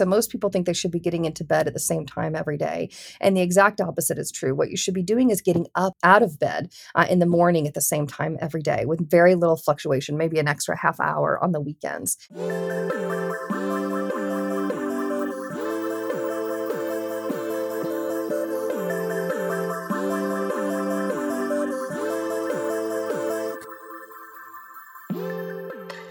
So most people think they should be getting into bed at the same time every day. And the exact opposite is true. What you should be doing is getting up out of bed uh, in the morning at the same time every day with very little fluctuation, maybe an extra half hour on the weekends.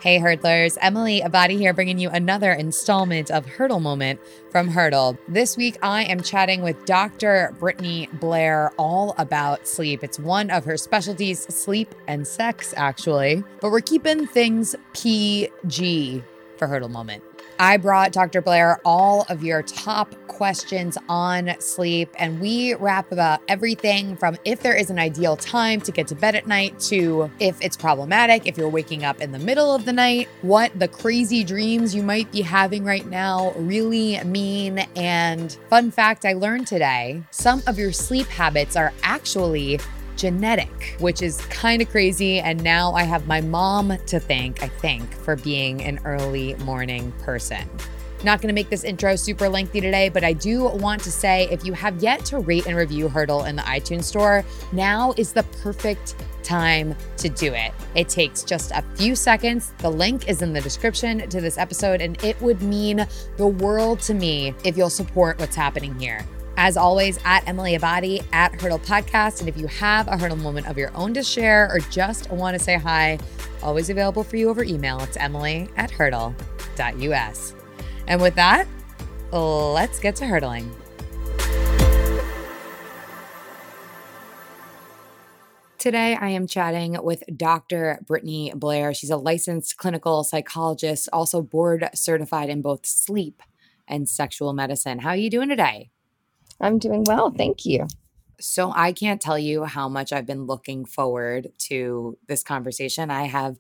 Hey, hurdlers. Emily Abbate here, bringing you another installment of Hurdle Moment from Hurdle. This week, I am chatting with Dr. Brittany Blair all about sleep. It's one of her specialties, sleep and sex, actually. But we're keeping things PG for Hurdle Moment. I brought Dr. Blair all of your top questions on sleep, and we wrap about everything from if there is an ideal time to get to bed at night to if it's problematic, if you're waking up in the middle of the night, what the crazy dreams you might be having right now really mean. And fun fact I learned today some of your sleep habits are actually genetic, which is kind of crazy. And now I have my mom to thank, I think, for being an early morning person. Not going to make this intro super lengthy today, but I do want to say if you have yet to rate and review Hurdle in the iTunes store, now is the perfect time to do it. It takes just a few seconds. The link is in the description to this episode, and it would mean the world to me if you'll support what's happening here. As always, at Emily Abbate at Hurdle Podcast. And if you have a hurdle moment of your own to share or just want to say hi, always available for you over email. It's emily at hurdle.us. And with that, let's get to hurdling. Today, I am chatting with Dr. Brittany Blair. She's a licensed clinical psychologist, also board certified in both sleep and sexual medicine. How are you doing today? I'm doing well. Thank you. So, I can't tell you how much I've been looking forward to this conversation. I have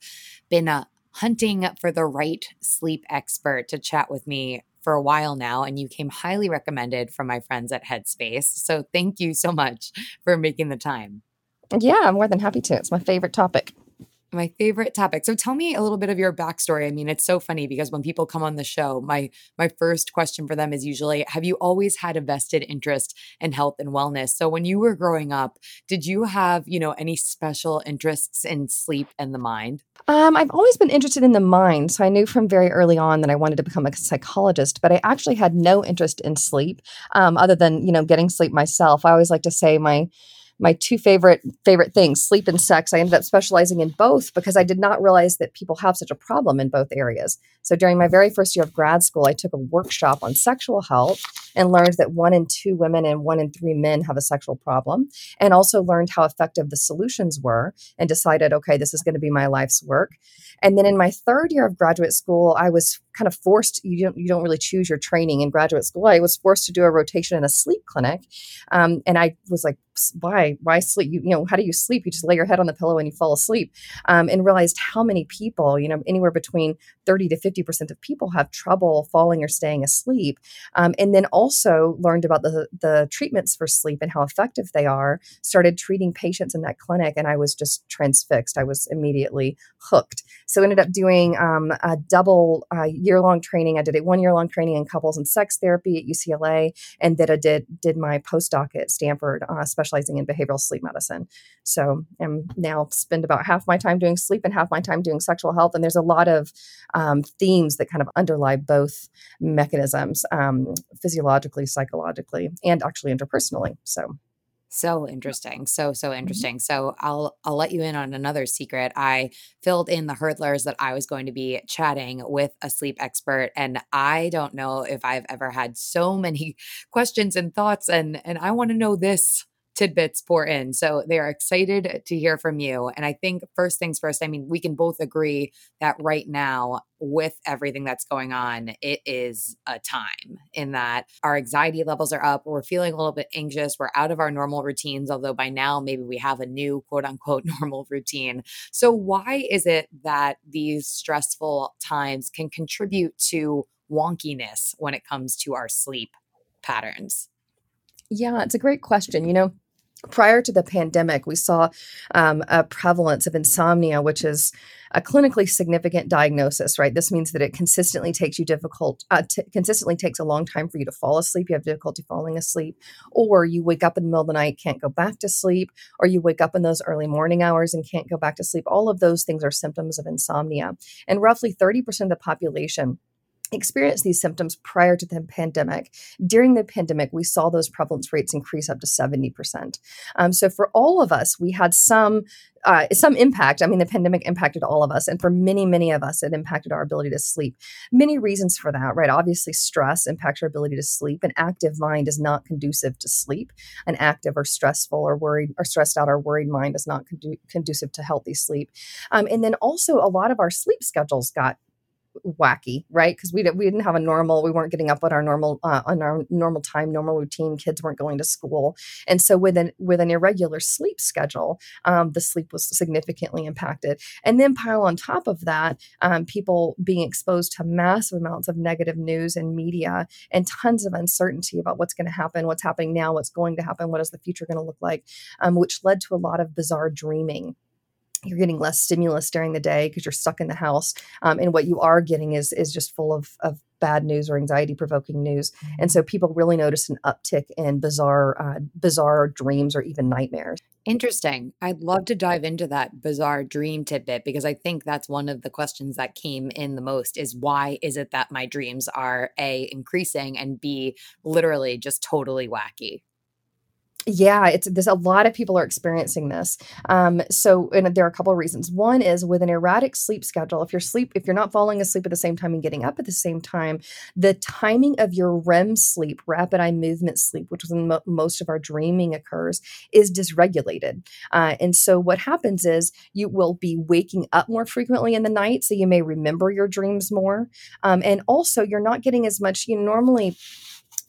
been uh, hunting for the right sleep expert to chat with me for a while now, and you came highly recommended from my friends at Headspace. So, thank you so much for making the time. Yeah, I'm more than happy to. It's my favorite topic my favorite topic. So tell me a little bit of your backstory. I mean, it's so funny because when people come on the show, my my first question for them is usually, have you always had a vested interest in health and wellness? So when you were growing up, did you have, you know, any special interests in sleep and the mind? Um, I've always been interested in the mind. So I knew from very early on that I wanted to become a psychologist, but I actually had no interest in sleep um, other than, you know, getting sleep myself. I always like to say my my two favorite favorite things sleep and sex. I ended up specializing in both because i did not realize that people have such a problem in both areas. So during my very first year of grad school i took a workshop on sexual health and learned that one in two women and one in three men have a sexual problem and also learned how effective the solutions were and decided okay this is going to be my life's work. And then in my third year of graduate school i was kind of forced you don't you don't really choose your training in graduate school. I was forced to do a rotation in a sleep clinic um, and i was like why why sleep you, you know how do you sleep? You just lay your head on the pillow and you fall asleep um, and realized how many people you know anywhere between 30 to 50 percent of people have trouble falling or staying asleep um, and then also learned about the the treatments for sleep and how effective they are started treating patients in that clinic and i was just transfixed. I was immediately hooked. So ended up doing um, a double uh, year long training. I did a one year long training in couples and sex therapy at UCLA, and then I did did my postdoc at Stanford, uh, specializing in behavioral sleep medicine. So I'm now spend about half my time doing sleep and half my time doing sexual health. And there's a lot of um, themes that kind of underlie both mechanisms, um, physiologically, psychologically, and actually interpersonally. So so interesting. So so mm-hmm. interesting. Mm-hmm. So I'll I'll let you in on another secret. I filled in the hurdlers that I was going to be chatting with a sleep expert and I don't know if I've ever had so many questions and thoughts and and I want to know this tidbits pour in. So they are excited to hear from you. And I think first things first, I mean, we can both agree that right now, with everything that's going on, it is a time in that our anxiety levels are up. We're feeling a little bit anxious. We're out of our normal routines, although by now maybe we have a new quote unquote normal routine. So, why is it that these stressful times can contribute to wonkiness when it comes to our sleep patterns? Yeah, it's a great question. You know, prior to the pandemic, we saw um, a prevalence of insomnia, which is a clinically significant diagnosis, right? This means that it consistently takes you difficult, uh, t- consistently takes a long time for you to fall asleep. You have difficulty falling asleep, or you wake up in the middle of the night, can't go back to sleep, or you wake up in those early morning hours and can't go back to sleep. All of those things are symptoms of insomnia. And roughly 30% of the population experienced these symptoms prior to the pandemic. During the pandemic, we saw those prevalence rates increase up to 70%. Um, so for all of us, we had some uh, some impact. I mean, the pandemic impacted all of us, and for many, many of us, it impacted our ability to sleep. Many reasons for that, right? Obviously, stress impacts our ability to sleep. An active mind is not conducive to sleep. An active or stressful or worried or stressed out or worried mind is not condu- conducive to healthy sleep. Um, and then also, a lot of our sleep schedules got wacky, right? Because we didn't we didn't have a normal, we weren't getting up at our normal uh, on our normal time, normal routine. Kids weren't going to school, and so with an with an irregular sleep schedule, um, the sleep was significantly impacted. And then pile on top of that, um, people being exposed to massive amounts of negative news and media, and tons of uncertainty about what's going to happen, what's happening now, what's going to happen, what is the future going to look like, um, which led to a lot of bizarre dreaming you're getting less stimulus during the day because you're stuck in the house um, and what you are getting is is just full of, of bad news or anxiety provoking news. And so people really notice an uptick in bizarre uh, bizarre dreams or even nightmares. Interesting. I'd love to dive into that bizarre dream tidbit because i think that's one of the questions that came in the most is why is it that my dreams are a increasing and b literally just totally wacky yeah it's there's a lot of people are experiencing this. Um, so and there are a couple of reasons. One is with an erratic sleep schedule if you're sleep if you're not falling asleep at the same time and getting up at the same time the timing of your rem sleep rapid eye movement sleep which is when mo- most of our dreaming occurs is dysregulated. Uh, and so what happens is you will be waking up more frequently in the night so you may remember your dreams more. Um, and also you're not getting as much you normally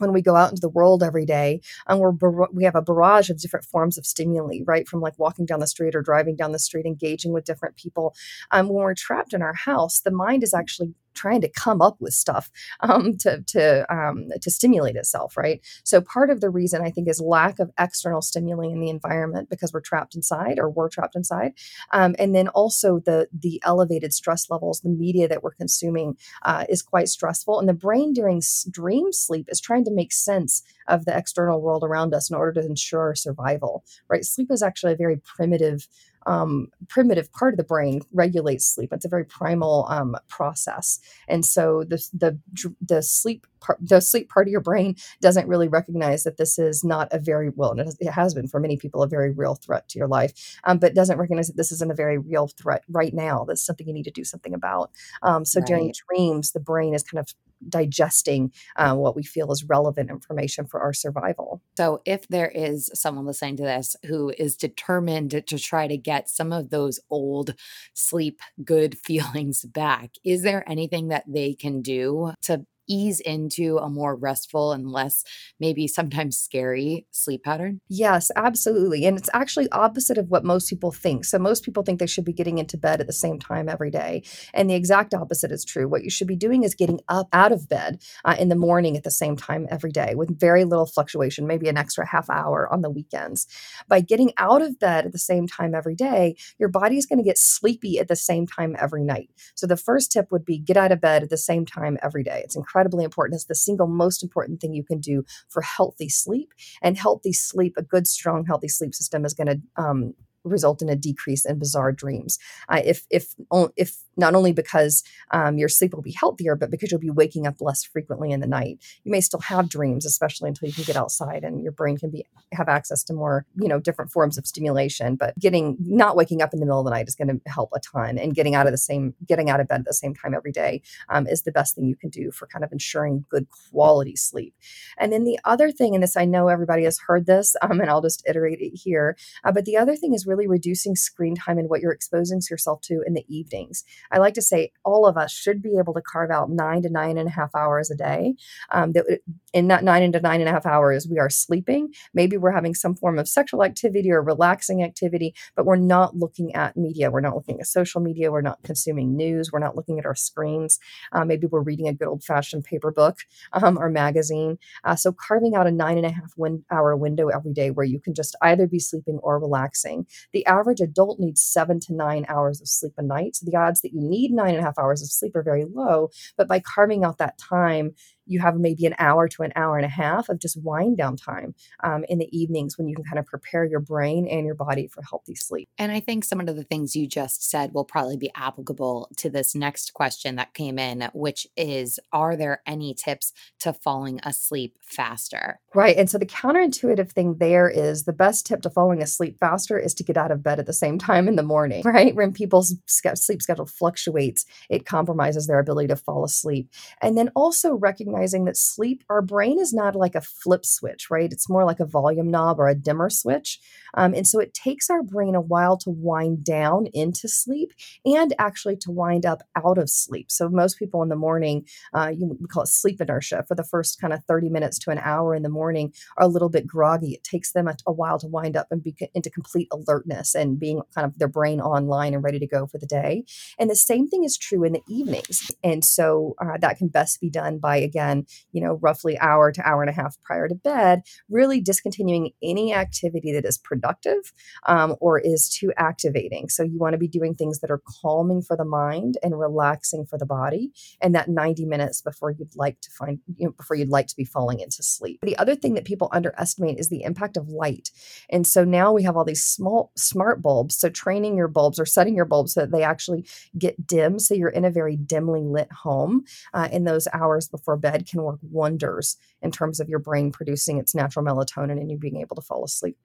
when we go out into the world every day and we're we have a barrage of different forms of stimuli right? From like walking down the street or driving down the street engaging with different people. Um, when we're trapped in our house the mind is actually trying to come up with stuff um, to to um, to stimulate itself, right? So part of the reason I think is lack of external stimuli in the environment because we're trapped inside or we're trapped inside, um, and then also the the elevated stress levels, the media that we're consuming uh, is quite stressful, and the brain during dream sleep is trying to make sense of the external world around us in order to ensure survival, right? Sleep is actually a very primitive um, primitive part of the brain regulates sleep. It's a very primal um, process, and so the the the sleep part, the sleep part of your brain doesn't really recognize that this is not a very well, it has been for many people a very real threat to your life, um, but doesn't recognize that this isn't a very real threat right now. That's something you need to do something about. Um, so right. during dreams, the brain is kind of digesting uh, what we feel is relevant information for our survival. So, if there is someone listening to this who is determined to try to get some of those old sleep good feelings back, is there anything that they can do to ease into a more restful and less maybe sometimes scary sleep pattern? Yes, absolutely. And it's actually opposite of what most people think. So most people think they should be getting into bed at the same time every day. And the exact opposite is true. What you should be doing is getting up out of bed uh, in the morning at the same time every day with very little fluctuation, maybe an extra half hour on the weekends. By getting out of bed at the same time every day, your body is going to get sleepy at the same time every night. So the first tip would be get out of bed at the same time every day. It's incredible incredibly important. It's the single most important thing you can do for healthy sleep. And healthy sleep, a good, strong, healthy sleep system is going to um, result in a decrease in bizarre dreams. Uh, if if if not only because um, your sleep will be healthier, but because you'll be waking up less frequently in the night. You may still have dreams, especially until you can get outside and your brain can be have access to more you know different forms of stimulation. But getting not waking up in the middle of the night is going to help a ton, and getting out of the same getting out of bed at the same time every day um, is the best thing you can do for kind of ensuring good quality sleep. And then the other thing, and this I know everybody has heard this, um, and I'll just iterate it here, uh, but the other thing is really reducing screen time and what you're exposing yourself to in the evenings. I like to say all of us should be able to carve out nine to nine and a half hours a day um, that in that nine to nine and a half hours, we are sleeping. Maybe we're having some form of sexual activity or relaxing activity, but we're not looking at media. We're not looking at social media. We're not consuming news. We're not looking at our screens. Uh, maybe we're reading a good old fashioned paper book um, or magazine. Uh, so, carving out a nine and a half win- hour window every day where you can just either be sleeping or relaxing. The average adult needs seven to nine hours of sleep a night. So, the odds that you need nine and a half hours of sleep are very low. But by carving out that time, you have maybe an hour to an hour and a half of just wind down time um, in the evenings when you can kind of prepare your brain and your body for healthy sleep. And I think some of the things you just said will probably be applicable to this next question that came in, which is Are there any tips to falling asleep faster? Right. And so the counterintuitive thing there is the best tip to falling asleep faster is to get out of bed at the same time in the morning, right? When people's sleep schedule fluctuates, it compromises their ability to fall asleep. And then also recognize recognizing that sleep, our brain is not like a flip switch, right? It's more like a volume knob or a dimmer switch. Um, and so it takes our brain a while to wind down into sleep and actually to wind up out of sleep. So most people in the morning, uh, you, we call it sleep inertia, for the first kind of 30 minutes to an hour in the morning are a little bit groggy. It takes them a, a while to wind up and be into complete alertness and being kind of their brain online and ready to go for the day. And the same thing is true in the evenings. And so uh, that can best be done by, again, you know, roughly hour to hour and a half prior to bed, really discontinuing any activity that is productive productive um, or is too activating. So you want to be doing things that are calming for the mind and relaxing for the body, and that 90 minutes before you'd like to find, you know, before you'd like to be falling into sleep. The other thing that people underestimate is the impact of light. And so now we have all these small smart bulbs. So training your bulbs or setting your bulbs so that they actually get dim, so you're in a very dimly lit home uh, in those hours before bed can work wonders in terms of your brain producing its natural melatonin and you being able to fall asleep.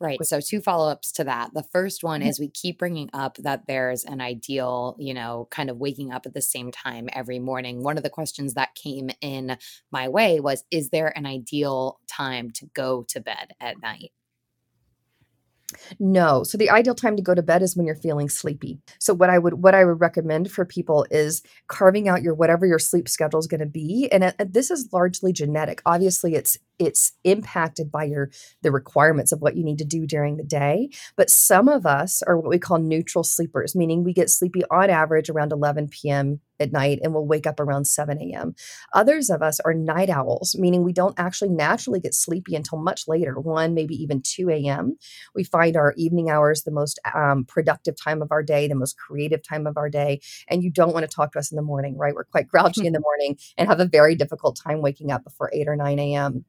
Right. So, two follow ups to that. The first one mm-hmm. is we keep bringing up that there's an ideal, you know, kind of waking up at the same time every morning. One of the questions that came in my way was Is there an ideal time to go to bed at night? No. So the ideal time to go to bed is when you're feeling sleepy. So what I would what I would recommend for people is carving out your whatever your sleep schedule is going to be and uh, this is largely genetic. Obviously it's it's impacted by your the requirements of what you need to do during the day but some of us are what we call neutral sleepers meaning we get sleepy on average around 11 p.m at night and we'll wake up around 7 a.m. Others of us are night owls, meaning we don't actually naturally get sleepy until much later, 1, maybe even 2 a.m. We find our evening hours the most um, productive time of our day, the most creative time of our day. And you don't want to talk to us in the morning, right? We're quite grouchy in the morning and have a very difficult time waking up before 8 or 9 a.m.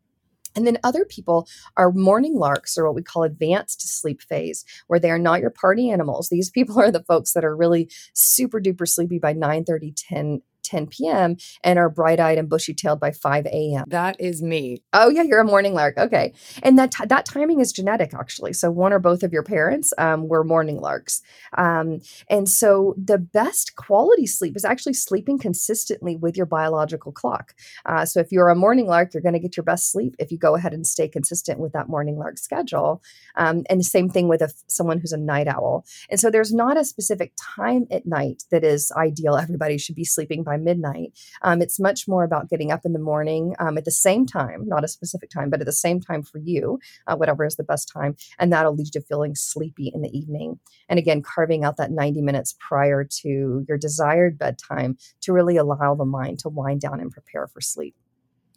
And then other people are morning larks, or what we call advanced sleep phase, where they are not your party animals. These people are the folks that are really super duper sleepy by 9 30, 10 10 p.m. and are bright eyed and bushy tailed by 5 a.m. That is me. Oh, yeah, you're a morning lark. Okay. And that, t- that timing is genetic, actually. So one or both of your parents um, were morning larks. Um, and so the best quality sleep is actually sleeping consistently with your biological clock. Uh, so if you're a morning lark, you're going to get your best sleep if you go ahead and stay consistent with that morning lark schedule. Um, and the same thing with a, someone who's a night owl. And so there's not a specific time at night that is ideal. Everybody should be sleeping by by midnight. Um, it's much more about getting up in the morning um, at the same time, not a specific time, but at the same time for you, uh, whatever is the best time. And that'll lead you to feeling sleepy in the evening. And again, carving out that 90 minutes prior to your desired bedtime to really allow the mind to wind down and prepare for sleep.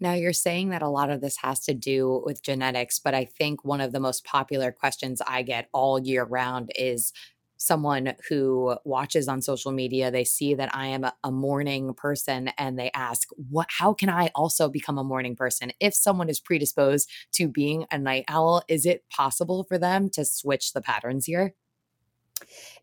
Now, you're saying that a lot of this has to do with genetics, but I think one of the most popular questions I get all year round is someone who watches on social media they see that i am a morning person and they ask what how can i also become a morning person? If someone is predisposed to being a night owl is it possible for them to switch the patterns here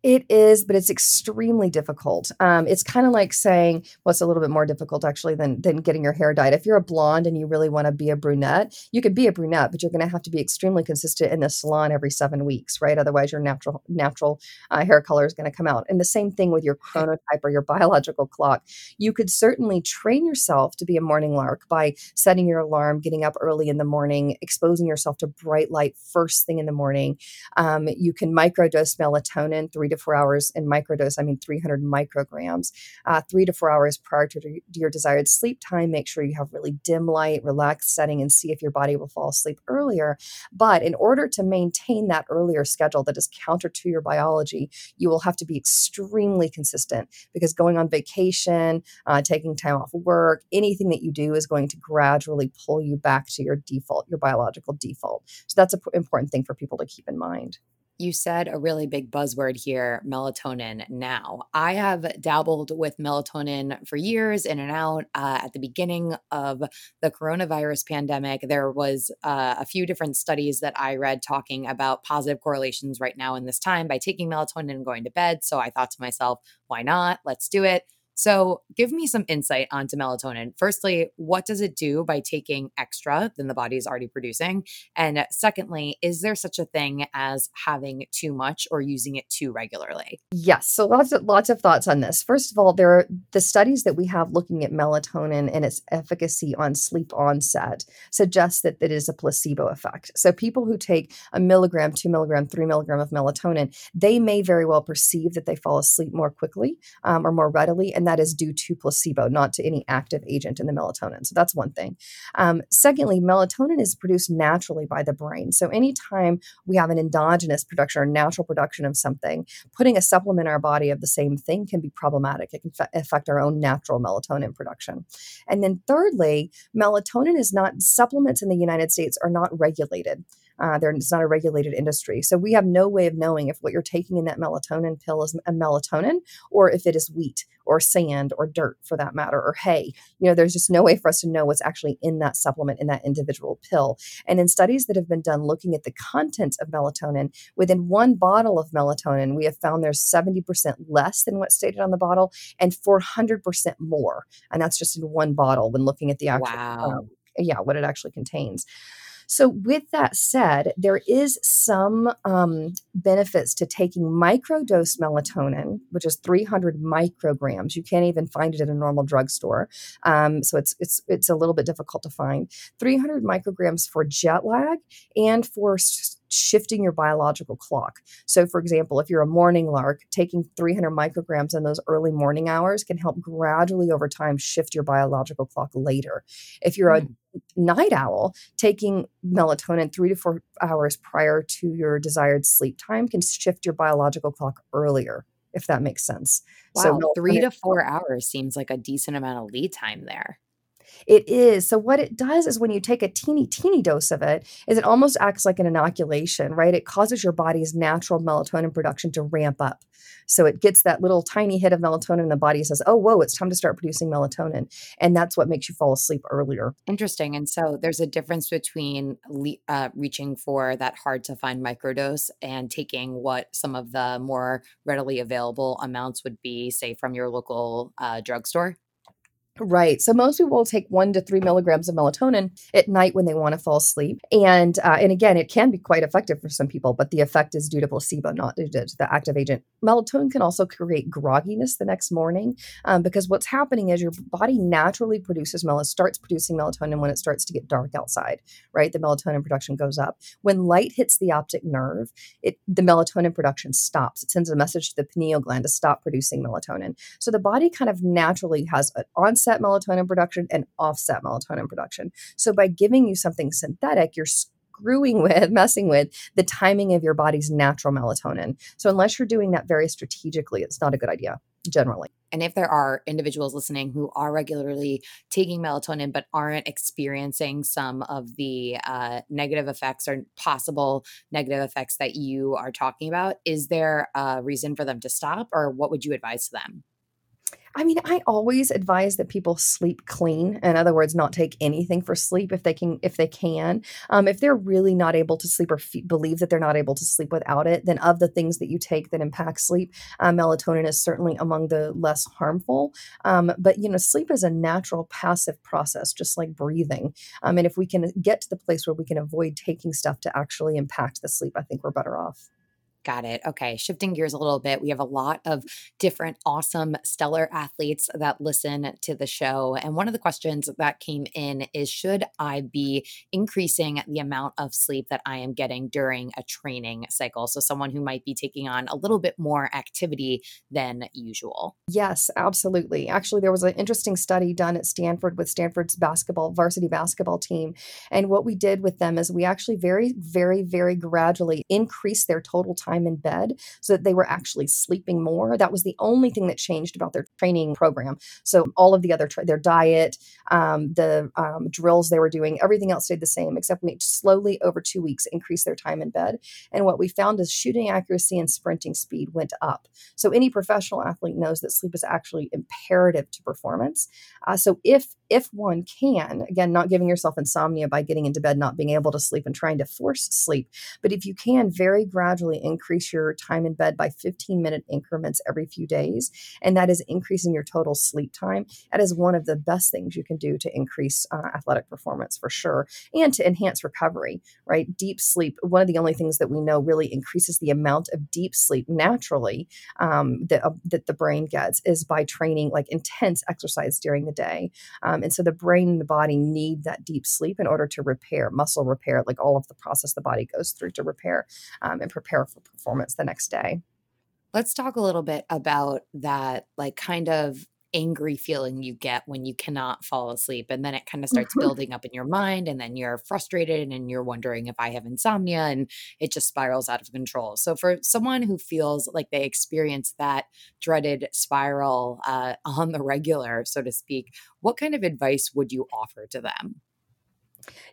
it is, but it's extremely difficult. Um, it's kind of like saying, well, it's a little bit more difficult actually than than getting your hair dyed. If you're a blonde and you really want to be a brunette, you can be a brunette, but you're going to have to be extremely consistent in the salon every seven weeks, right? Otherwise, your natural natural uh, hair color is going to come out. And the same thing with your chronotype or your biological clock. You could certainly train yourself to be a morning lark by setting your alarm, getting up early in the morning, exposing yourself to bright light first thing in the morning. Um, you can microdose melatonin three to to four hours in microdose, I mean 300 micrograms, uh, three to four hours prior to your desired sleep time. Make sure you have really dim light, relaxed setting, and see if your body will fall asleep earlier. But in order to maintain that earlier schedule that is counter to your biology, you will have to be extremely consistent because going on vacation, uh, taking time off work, anything that you do is going to gradually pull you back to your default, your biological default. So that's an important thing for people to keep in mind. You said a really big buzzword here melatonin now. I have dabbled with melatonin for years in and out. Uh, at the beginning of the coronavirus pandemic, there was uh, a few different studies that I read talking about positive correlations right now in this time by taking melatonin and going to bed. So I thought to myself, why not? Let's do it. So, give me some insight onto melatonin. Firstly, what does it do by taking extra than the body is already producing? And secondly, is there such a thing as having too much or using it too regularly? Yes. So, lots of lots of thoughts on this. First of all, there are the studies that we have looking at melatonin and its efficacy on sleep onset suggest that it is a placebo effect. So, people who take a milligram, two milligram, three milligram of melatonin, they may very well perceive that they fall asleep more quickly um, or more readily, and and that is due to placebo, not to any active agent in the melatonin. So that's one thing. Um, secondly, melatonin is produced naturally by the brain. So anytime we have an endogenous production or natural production of something, putting a supplement in our body of the same thing can be problematic. It can fa- affect our own natural melatonin production. And then thirdly, melatonin is not, supplements in the United States are not regulated. Uh, it's not a regulated industry. So we have no way of knowing if what you're taking in that melatonin pill is a melatonin or if it is wheat or sand or dirt for that matter or hay. You know, there's just no way for us to know what's actually in that supplement in that individual pill. And in studies that have been done looking at the contents of melatonin, within one bottle of melatonin, we have found there's 70% less than what's stated on the bottle and 400% more. And that's just in one bottle when looking at the actual, wow. um, yeah, what it actually contains. So, with that said, there is some um, benefits to taking microdose melatonin, which is 300 micrograms. You can't even find it in a normal drugstore, um, so it's it's it's a little bit difficult to find. 300 micrograms for jet lag and for shifting your biological clock. So, for example, if you're a morning lark, taking 300 micrograms in those early morning hours can help gradually over time shift your biological clock later. If you're mm. a night owl, taking melatonin three to four hours prior to your desired sleep time can shift your biological clock earlier, if that makes sense. Wow, so, three to four hours seems like a decent amount of lead time there. It is. So what it does is when you take a teeny, teeny dose of it, is it almost acts like an inoculation, right? It causes your body's natural melatonin production to ramp up. So it gets that little tiny hit of melatonin and the body says, oh, whoa, it's time to start producing melatonin. And that's what makes you fall asleep earlier. Interesting. And so there's a difference between uh, reaching for that hard to find microdose and taking what some of the more readily available amounts would be, say, from your local uh, drugstore. Right. So most people will take one to three milligrams of melatonin at night when they want to fall asleep. And uh, and again, it can be quite effective for some people, but the effect is due to placebo, not due to the active agent. Melatonin can also create grogginess the next morning um, because what's happening is your body naturally produces melatonin, starts producing melatonin when it starts to get dark outside. Right. The melatonin production goes up. When light hits the optic nerve, it the melatonin production stops. It sends a message to the pineal gland to stop producing melatonin. So the body kind of naturally has an onset onset melatonin production and offset melatonin production. So by giving you something synthetic, you're screwing with, messing with the timing of your body's natural melatonin. So unless you're doing that very strategically, it's not a good idea generally. And if there are individuals listening who are regularly taking melatonin but aren't experiencing some of the uh, negative effects or possible negative effects that you are talking about, is there a reason for them to stop or what would you advise to them? I mean, I always advise that people sleep clean. In other words, not take anything for sleep if they can. If they can, um, if they're really not able to sleep or believe that they're not able to sleep without it, then of the things that you take that impact sleep, uh, melatonin is certainly among the less harmful. Um, but you know, sleep is a natural passive process, just like breathing. Um, and if we can get to the place where we can avoid taking stuff to actually impact the sleep, I think we're better off. Got it. Okay. Shifting gears a little bit, we have a lot of different awesome, stellar athletes that listen to the show. And one of the questions that came in is Should I be increasing the amount of sleep that I am getting during a training cycle? So, someone who might be taking on a little bit more activity than usual. Yes, absolutely. Actually, there was an interesting study done at Stanford with Stanford's basketball, varsity basketball team. And what we did with them is we actually very, very, very gradually increased their total time time in bed so that they were actually sleeping more. That was the only thing that changed about their training program. So all of the other, tra- their diet, um, the um, drills they were doing, everything else stayed the same, except we slowly over two weeks increased their time in bed. And what we found is shooting accuracy and sprinting speed went up. So any professional athlete knows that sleep is actually imperative to performance. Uh, so if if one can, again, not giving yourself insomnia by getting into bed, not being able to sleep, and trying to force sleep, but if you can very gradually increase your time in bed by 15 minute increments every few days, and that is increasing your total sleep time, that is one of the best things you can do to increase uh, athletic performance for sure and to enhance recovery, right? Deep sleep, one of the only things that we know really increases the amount of deep sleep naturally um, that, uh, that the brain gets is by training like intense exercise during the day. Um, um, and so the brain and the body need that deep sleep in order to repair, muscle repair, like all of the process the body goes through to repair um, and prepare for performance the next day. Let's talk a little bit about that, like kind of angry feeling you get when you cannot fall asleep. And then it kind of starts building up in your mind, and then you're frustrated and you're wondering if I have insomnia, and it just spirals out of control. So, for someone who feels like they experience that dreaded spiral uh, on the regular, so to speak, what kind of advice would you offer to them?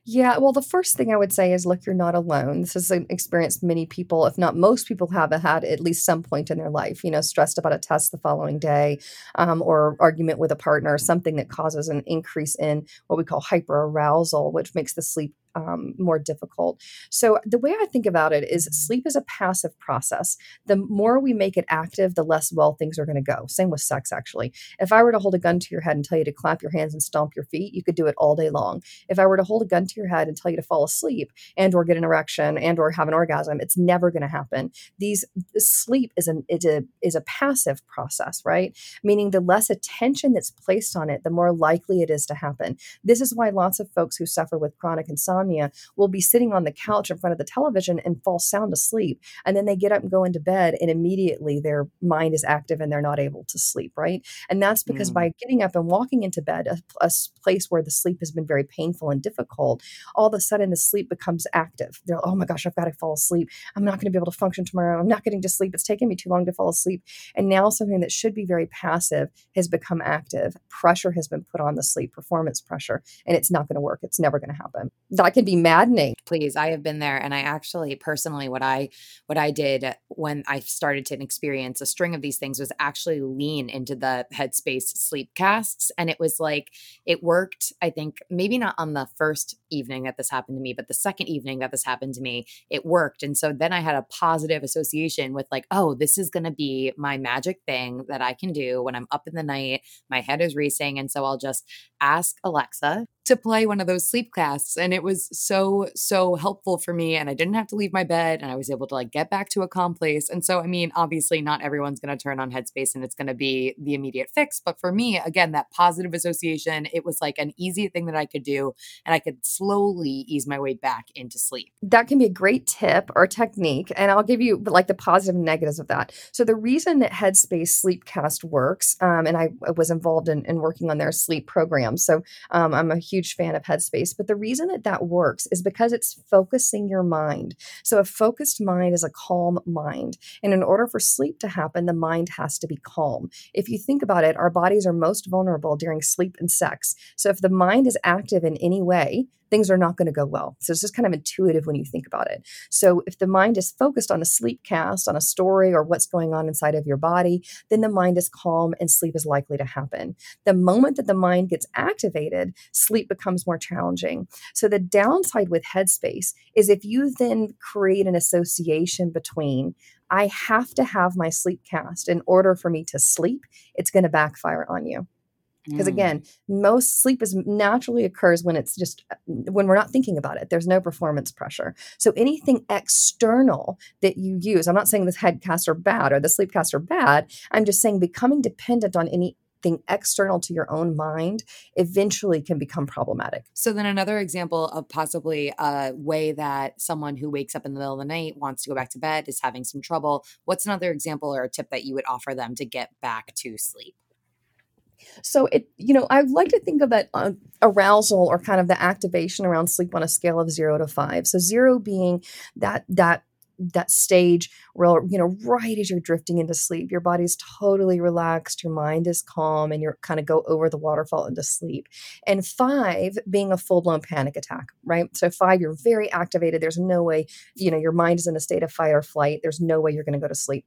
Yeah, well, the first thing I would say is look, you're not alone. This is an experience many people, if not most people, have had at least some point in their life, you know, stressed about a test the following day um, or argument with a partner, something that causes an increase in what we call hyperarousal, which makes the sleep um, more difficult. So, the way I think about it is sleep is a passive process. The more we make it active, the less well things are going to go. Same with sex, actually. If I were to hold a gun to your head and tell you to clap your hands and stomp your feet, you could do it all day long. If I were to hold a gun to your head and tell you to fall asleep and or get an erection and or have an orgasm, it's never going to happen. These sleep is an is a is a passive process, right? Meaning the less attention that's placed on it, the more likely it is to happen. This is why lots of folks who suffer with chronic insomnia insomnia will be sitting on the couch in front of the television and fall sound asleep. And then they get up and go into bed, and immediately their mind is active and they're not able to sleep, right? And that's because mm. by getting up and walking into bed, a, a place where the sleep has been very painful and difficult, all of a sudden the sleep becomes active. They're, oh my gosh, I've got to fall asleep. I'm not going to be able to function tomorrow. I'm not getting to sleep. It's taking me too long to fall asleep. And now something that should be very passive has become active. Pressure has been put on the sleep, performance pressure, and it's not going to work. It's never going to happen. Can be maddening. Please, I have been there and I actually personally what I what I did when I started to experience a string of these things was actually lean into the headspace sleep casts and it was like it worked I think maybe not on the first evening that this happened to me but the second evening that this happened to me it worked and so then I had a positive association with like oh this is going to be my magic thing that I can do when I'm up in the night my head is racing and so I'll just ask Alexa to play one of those sleep casts and it was so so helpful for me and i didn't have to leave my bed and i was able to like get back to a calm place and so i mean obviously not everyone's going to turn on headspace and it's going to be the immediate fix but for me again that positive association it was like an easy thing that i could do and i could slowly ease my way back into sleep. That can be a great tip or technique and i'll give you like the positive and negatives of that. So the reason that headspace sleepcast works um, and i was involved in, in working on their sleep program so um, i'm a huge fan of Headspace, but the reason that that works is because it's focusing your mind. So a focused mind is a calm mind. And in order for sleep to happen, the mind has to be calm. If you think about it, our bodies are most vulnerable during sleep and sex. So if the mind is active in any way, things are not going to go well. So it's just kind of intuitive when you think about it. So if the mind is focused on a sleep cast, on a story, or what's going on inside of your body, then the mind is calm and sleep is likely to happen. The moment that the mind gets activated, sleep becomes more challenging. So the downside with headspace is if you then create an association between I have to have my sleep cast in order for me to sleep, it's going to backfire on you because Mm. again most sleep is naturally occurs when it's just uh, when we're not thinking about it there's no performance pressure so anything external that you use i'm not saying this headcast are bad or the sleepcast are bad i'm just saying becoming dependent on anything external to your own mind eventually can become problematic So then another example of possibly a way that someone who wakes up in the middle of the night wants to go back to bed is having some trouble. What's another example or a tip that you would offer them to get back to sleep? So it, you know, I like to think of that uh, arousal or kind of the activation around sleep on a scale of zero to five. So zero being that that that stage where you know right as you're drifting into sleep your body's totally relaxed your mind is calm and you're kind of go over the waterfall into sleep. And five being a full-blown panic attack right? So five you're very activated. There's no way you know your mind is in a state of fight or flight. There's no way you're going to go to sleep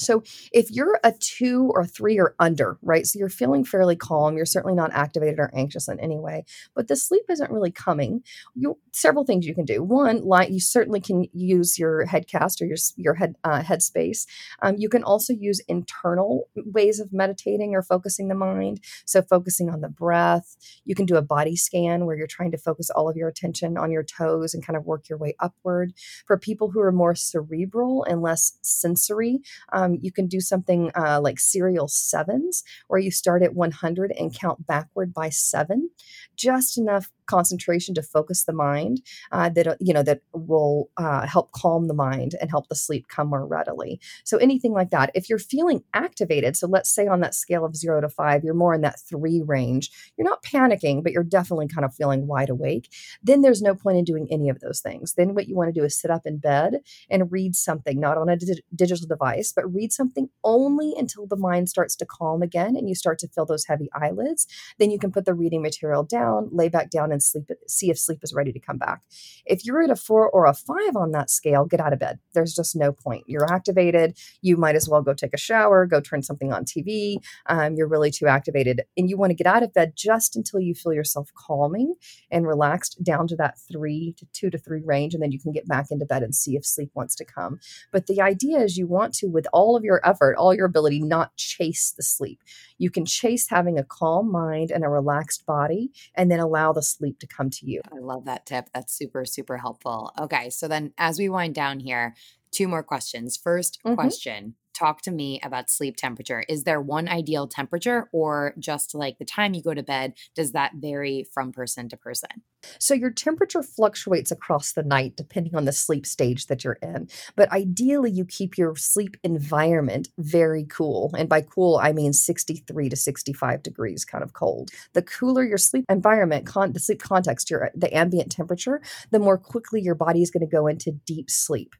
so if you're a two or three or under, right? So you're feeling fairly calm. You're certainly not activated or anxious in any way, but the sleep isn't really coming. You several things you can do. One, like you certainly can use your headcast or your your head uh, headspace. Um, you can also use internal ways of meditating or focusing the mind. So focusing on the breath. You can do a body scan where you're trying to focus all of your attention on your toes and kind of work your way upward. For people who are more cerebral and less sensory. Um, you can do something uh, like serial sevens, where you start at 100 and count backward by seven, just enough concentration to focus the mind uh, that uh, you know that will uh, help calm the mind and help the sleep come more readily. So anything like that. If you're feeling activated so let's say on that scale of zero to five you're more in that three range you're not panicking but you're definitely kind of feeling wide awake then there's no point in doing any of those things. Then what you want to do is sit up in bed and read something not on a di- digital device but read something only until the mind starts to calm again and you start to feel those heavy eyelids. Then you can put the reading material down lay back down and sleep see if sleep is ready to come back. If you're at a four or a five on that scale get out of bed. There's just no point. You're activated. You might as well go take a shower go turn something on tv um, you're really too activated. And you want to get out of bed just until you feel yourself calming and relaxed down to that three to two to three range and then you can get back into bed and see if sleep wants to come. But the idea is you want to with all of your effort all your ability not chase the sleep you can chase having a calm mind and a relaxed body and then allow the sleep to come to you I love that tip. That's super, super helpful. Okay. So then as we wind down here, two more questions. 1st Mhm. question Talk to me about sleep temperature. Is there one ideal temperature or just like the time you go to bed? Does that vary from person to person? So your temperature fluctuates across the night depending on the sleep stage that you're in. But ideally, you keep your sleep environment very cool. And by cool, I mean 63 to 65 degrees, kind of cold. The cooler your sleep environment, con- the sleep context, your the ambient temperature, the more quickly your body is going to go into deep sleep.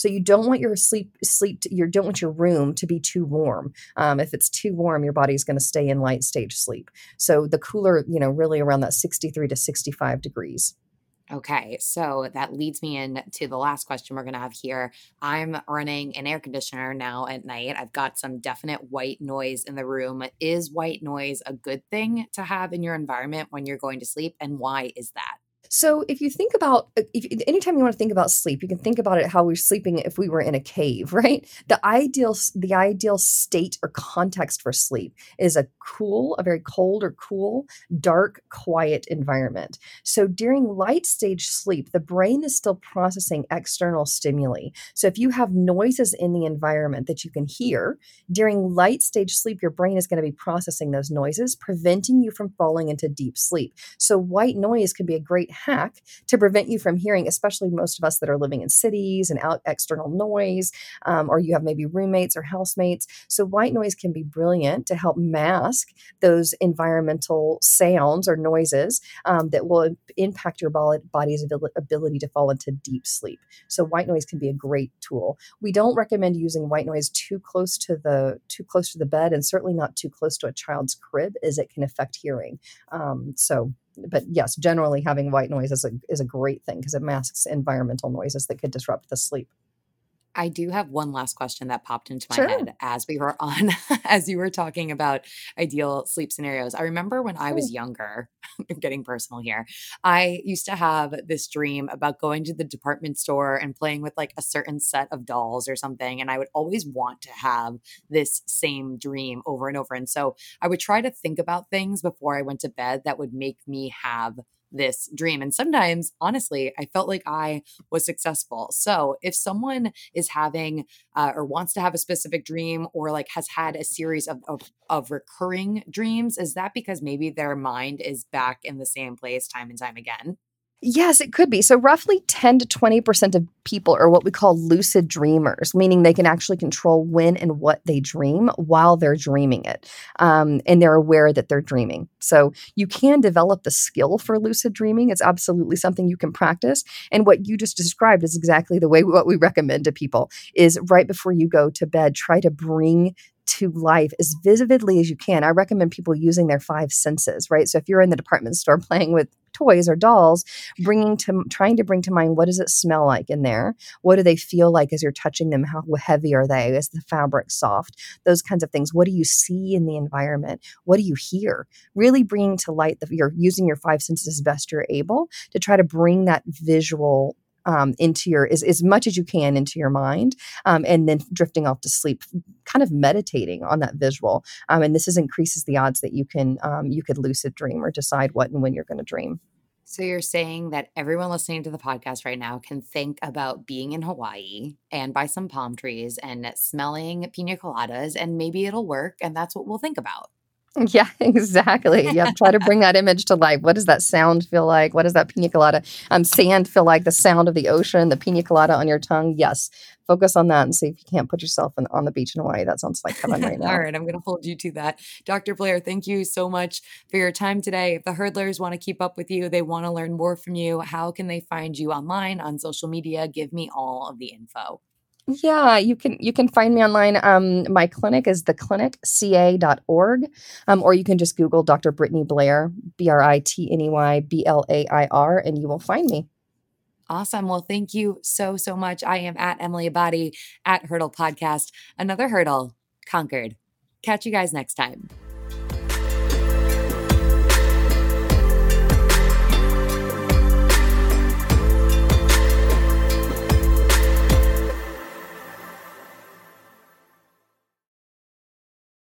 So you don't want your sleep sleep you don't want your room to be too warm. Um, if it's too warm, your body's going to stay in light stage sleep. So the cooler, you know, really around that 63 to 65 degrees. Okay, so that leads me into the last question we're going to have here. I'm running an air conditioner now at night. I've got some definite white noise in the room. Is white noise a good thing to have in your environment when you're going to sleep? And why is that? So if you think about uh, if anytime you want to think about sleep, you can think about it how we're sleeping if we were in a cave, right? The ideal the ideal state or context for sleep is a cool, a very cold or cool, dark, quiet environment. So during light stage sleep, the brain is still processing external stimuli. So if you have noises in the environment that you can hear, during light stage sleep your brain is going to be processing those noises, preventing you from falling into deep sleep. So white noise can be a great hack to prevent you from hearing, especially most of us that are living in cities and out external noise, um, or you have maybe roommates or housemates. So white noise can be brilliant to help mask those environmental sounds or noises um, that will impact your body's ability to fall into deep sleep. So white noise can be a great tool. We don't recommend using white noise too close to the too close to the bed, and certainly not too close to a child's crib, as it can affect hearing. Um, so but yes, generally having white noise is a is a great thing because it masks environmental noises that could disrupt the sleep. I do have one last question that popped into my Sure. head as we were on, as you were talking about ideal sleep scenarios. I remember when I was younger, I'm getting personal here, I used to have this dream about going to the department store and playing with like a certain set of dolls or something. And I would always want to have this same dream over and over. And so I would try to think about things before I went to bed that would make me have this dream. And sometimes, honestly, I felt like I was successful. So if someone is having uh, or wants to have a specific dream or like has had a series of, of of recurring dreams, is that because maybe their mind is back in the same place time and time again? Yes, it could be. So, roughly 10 to 20% of people are what we call lucid dreamers, meaning they can actually control when and what they dream while they're dreaming it. Um, and they're aware that they're dreaming. So, you can develop the skill for lucid dreaming. It's absolutely something you can practice. And what you just described is exactly the way what we recommend to people is right before you go to bed, try to bring to life as vividly as you can. I recommend people using their five senses, right? So if you're in the department store playing with toys or dolls, bringing to trying to bring to mind what does it smell like in there? What do they feel like as you're touching them? How heavy are they? Is the fabric soft? Those kinds of things. What do you see in the environment? What do you hear? Really bringing to light that you're using your five senses as best you're able to try to bring that visual um, into your as, as much as you can into your mind um, and then drifting off to sleep kind of meditating on that visual um, and this is increases the odds that you can um, you could lucid dream or decide what and when you're going to dream So you're saying that everyone listening to the podcast right now can think about being in Hawaii and by some palm trees and smelling pina coladas, and maybe it'll work. And that's what we'll think about. Yeah, exactly. Yeah, try to bring that image to life. What does that sound feel like? What does that pina colada um, sand feel like? The sound of the ocean, the pina colada on your tongue. Yes, focus on that and see if you can't put yourself in, on the beach in Hawaii. That sounds like heaven right now. All right, I'm going to hold you to that. Dr. Blair, thank you so much for your time today. If the hurdlers want to keep up with you, they want to learn more from you, how can they find you online, on social media? Give me all of the info. Yeah, you can you can find me online. Um, my clinic is theclinicca.org, um, or you can just Google Dr. Britney Blair, B R I T N E Y B L A I R, and you will find me. Awesome. Well, thank you so, so much. I am at Emily Abbate at Hurdle Podcast. Another hurdle conquered. Catch you guys next time.